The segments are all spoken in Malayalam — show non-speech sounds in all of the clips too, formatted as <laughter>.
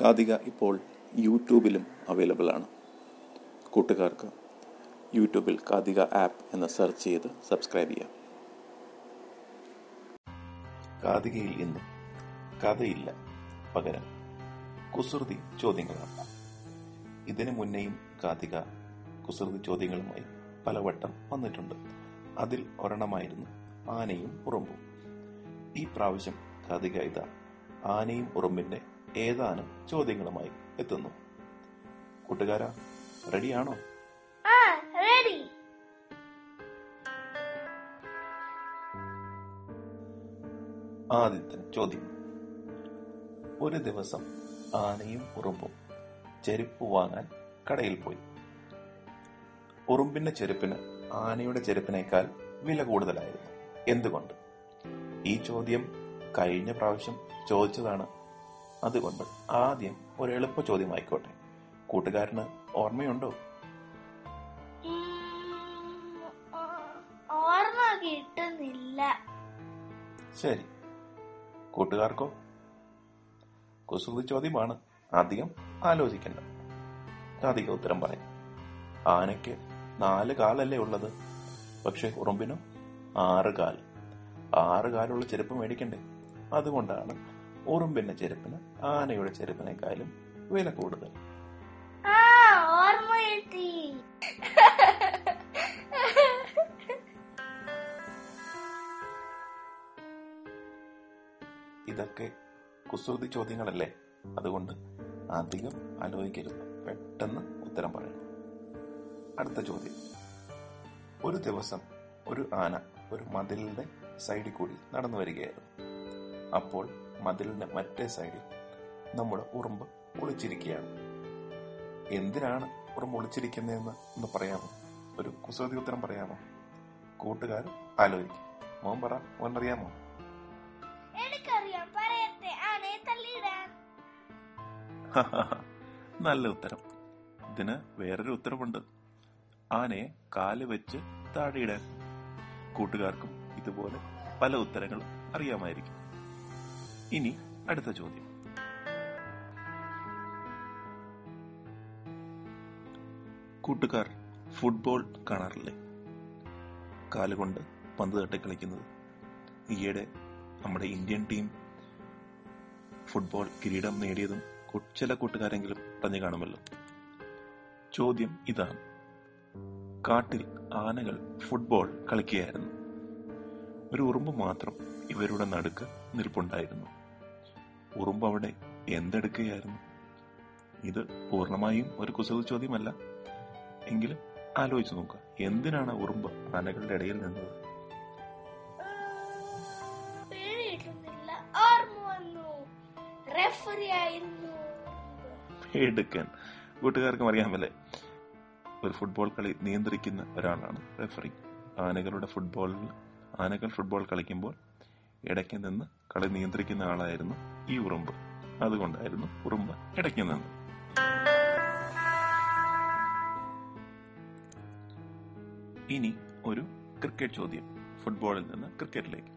കാതിക ഇപ്പോൾ യൂട്യൂബിലും അവൈലബിൾ ആണ്. കൂട്ടുകാർക്ക് യൂട്യൂബിൽ കാതിക ആപ്പ് എന്ന് സെർച്ച് ചെയ്ത് സബ്സ്ക്രൈബ് ചെയ്യാം. കാതികയിൽ ഇന്ന് കഥയില്ല പകരം കുസൃതി ചോദ്യങ്ങളാണ്. ഇതിനു മുന്നേയും കാതിക കുസൃതി ചോദ്യങ്ങളുമായി പലവട്ടം വന്നിട്ടുണ്ട്. അതിൽ ഒരെണ്ണമായിരുന്നു ആനയും ഉറുമ്പും. ഈ പ്രാവശ്യം കാതിക ഇതാ ആനയും ഉറുമ്പിന്റെ ഏതാനും ചോദ്യങ്ങളുമായി എത്തുന്നു. കൂട്ടുകാരാ റെഡിയാണോ? ആദ്യത്തെ ചോദ്യം. ഒരു ദിവസം ആനയും ഉറുമ്പും ചെരുപ്പ് വാങ്ങാൻ കടയിൽ പോയി. ഉറുമ്പിന്റെ ചെരുപ്പിന് ആനയുടെ ചെരുപ്പിനേക്കാൾ വില കൂടുതലായിരുന്നു. എന്തുകൊണ്ട്? ഈ ചോദ്യം കഴിഞ്ഞ പ്രാവശ്യം ചോദിച്ചതാണ് അതുകൊണ്ട് ആദ്യം ഒരു എളുപ്പ ചോദ്യമായിക്കോട്ടെ. കൂട്ടുകാരന് ഓർമ്മയുണ്ടോ? ഓർമ്മ കിട്ടുന്നില്ല. ശരി. കൂട്ടുകാർക്കോ? കുസൃതി ചോദ്യമാണ്. അധികം ആലോചിക്കണ്ട. അധികം ഉത്തരം പറയാം. ആനയ്ക്ക് നാല് കാലല്ലേ ഉള്ളത്. പക്ഷെ ഉറുമ്പിനും ആറ് കാൽ. ആറ് കാലുള്ള ചെരുപ്പ് മേടിക്കണ്ടേ? അതുകൊണ്ടാണ് ഉറുമ്പിന്റെ ചെരുപ്പിന് ആനയുടെ ചെരുപ്പിനേക്കാളും വില കൂടുതൽ. ഇതൊക്കെ കുസൃതി ചോദ്യങ്ങളല്ലേ? അതുകൊണ്ട് അധികം ആലോചിക്കരുത്. പെട്ടെന്ന് ഉത്തരം പറയണം. അടുത്ത ചോദ്യം. ഒരു ദിവസം ഒരു ആന ഒരു മതിലിന്റെ സൈഡിൽ കൂടി നടന്നു വരികയായിരുന്നു. അപ്പോൾ മതിലിന്റെ മറ്റേ സൈഡിൽ നമ്മുടെ ഉറുമ്പ് ഒളിച്ചിരിക്കുകയാണ്. എന്തിനാണ് ഉറുമ്പ് ഒളിച്ചിരിക്കുന്നതെന്ന് ഒന്ന് പറയാമോ? ഒരു കുസൃതി ഉത്തരം പറയാമോ? കൂട്ടുകാർ ആലോചിക്കും. മോൻ പറ മോൻ അറിയാമോ <laughs> നല്ല ഉത്തരം. ഇതിന് വേറൊരു ഉത്തരവുണ്ട്. ആനയെ കാൽ വെച്ച് താഴെയിടാൻ കൂട്ടുകാർക്കും ഇതുപോലെ പല ഉത്തരങ്ങളും അറിയാമായിരിക്കും. ഇനി അടുത്ത ചോദ്യം. കൂട്ടുകാർ ഫുട്ബോൾ കാണാറില്ലേ? കാലുകൊണ്ട് പന്ത് തട്ടി കളിക്കുന്നത്. ഈയിടെ നമ്മുടെ ഇന്ത്യൻ ടീം ഫുട്ബോൾ കിരീടം നേടിയതും ചില കൂട്ടുകാരെങ്കിലും പറഞ്ഞു കാണുമല്ലോ. ചോദ്യം ഇതാണ്. കാട്ടിൽ ആനകൾ ഫുട്ബോൾ കളിക്കുകയായിരുന്നു. ഒരു ഉറുമ്പ് മാത്രം ഇവരുടെ നടുക്ക് നിൽപ്പുണ്ടായിരുന്നു. ഉറുമ്പ് അവിടെ എന്തെടുക്കുകയായിരുന്നു? ഇത് പൂർണമായും ഒരു കുസൃതി ചോദ്യമല്ല. എങ്കിലും ആലോചിച്ചു നോക്കുക. എന്തിനാണ് ഉറുമ്പ് ആനകളുടെ ഇടയിൽ നിന്നത്? എടുക്കാൻ കൂട്ടുകാർക്കും അറിയാമല്ലേ? ഒരു ഫുട്ബോൾ കളി നിയന്ത്രിക്കുന്ന ഒരാളാണ് റെഫറി ആനകളുടെ ഫുട്ബോളിൽ ആനകൾ ഫുട്ബോൾ കളിക്കുമ്പോൾ ഇടയ്ക്ക് നിന്ന് കളി നിയന്ത്രിക്കുന്ന ആളായിരുന്നു ഈ ഉറുമ്പ്. അതുകൊണ്ടായിരുന്നു ഉറുമ്പ് ഇടയ്ക്ക് നിന്ന്. ഇനി ഒരു ക്രിക്കറ്റ് ചോദ്യം. ഫുട്ബോളിൽ നിന്ന് ക്രിക്കറ്റിലേക്ക്.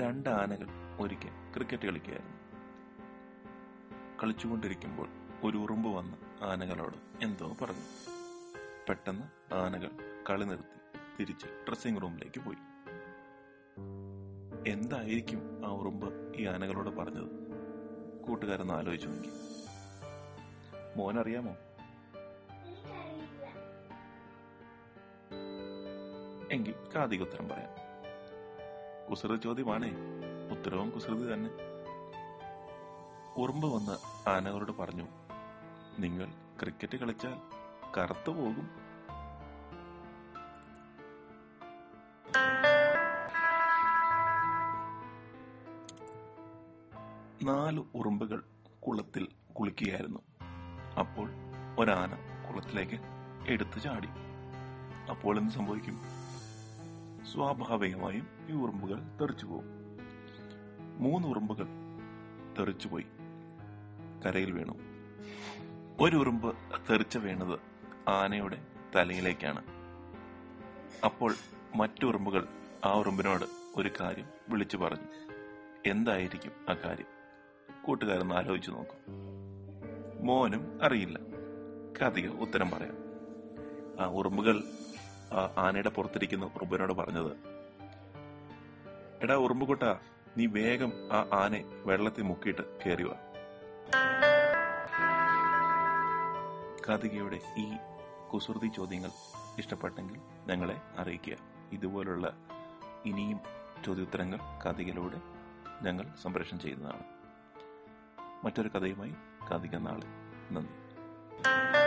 രണ്ട് ആനകൾ ഒരിക്കൽ ക്രിക്കറ്റ് കളിക്കുകയായിരുന്നു. കളിച്ചുകൊണ്ടിരിക്കുമ്പോൾ ഒരു ഉറുമ്പ് വന്ന് ആനകളോട് എന്തോ പറഞ്ഞു. പെട്ടെന്ന് ആനകൾ കളി നിർത്തി. തിരിച്ച് ഡ്രസ്സിംഗ് റൂമിലേക്ക് പോയി. എന്തായിരിക്കും ആ ഉറുമ്പ് ഈ ആനകളോട് പറഞ്ഞത്? കൂട്ടുകാരെന്ന് ആലോചിച്ചു നോക്കി. മോനറിയാമോ? എങ്കിൽ കാതിക ഉത്തരം പറയാം. കുസൃതി ചോദ്യമാണേ. ഉത്തരവും കുസൃതി തന്നെ. ഉറുമ്പ് വന്ന് ആനകളോട് പറഞ്ഞു നിങ്ങൾ ക്രിക്കറ്റ് കളിച്ചാൽ കറുത്തു പോകും. നാല് ഉറുമ്പുകൾ കുളത്തിൽ കുളിക്കുകയായിരുന്നു. അപ്പോൾ ഒരാന കുളത്തിലേക്ക് എടുത്തു ചാടി. അപ്പോൾ എന്ത് സംഭവിക്കും? സ്വാഭാവികമായും ഈ ഉറുമ്പുകൾ തെറിച്ചു പോകും. മൂന്ന് ഉറുമ്പുകൾ തെറിച്ചുപോയി കരയിൽ വീണു. ഒരു ഉറുമ്പ് തെറിച്ച് വീണത് ആനയുടെ തലയിലേക്കാണ്. അപ്പോൾ മറ്റു ഉറുമ്പുകൾ ആ ഉറുമ്പിനോട് ഒരു കാര്യം വിളിച്ചു പറഞ്ഞു. എന്തായിരിക്കും ആ കാര്യം? കൂട്ടുകാരൊന്ന് ആലോചിച്ചു നോക്കും. മോനും അറിയില്ല. കഥയ ഉത്തരം പറയാം. ആ ഉറുമ്പുകൾ ആനയുടെ പുറത്തിരിക്കുന്ന ഉറുമ്പിനോട് പറഞ്ഞത് എടാ ഉറുമ്പുകുട്ട നീ വേഗം ആ ആനെ വെള്ളത്തിൽ മുക്കിയിട്ട് കയറി വാ. കാതികയുടെ ഈ കുസൃതി ചോദ്യങ്ങൾ ഇഷ്ടപ്പെട്ടെങ്കിൽ ഞങ്ങളെ അറിയിക്കുക. ഇതുപോലുള്ള ഇനിയും ചോദ്യോത്തരങ്ങൾ കാതികയിലൂടെ ഞങ്ങൾ സംപ്രേഷണം ചെയ്യുന്നതാണ്. മറ്റൊരു കഥയുമായി കാതിക നാളെ. നന്ദി.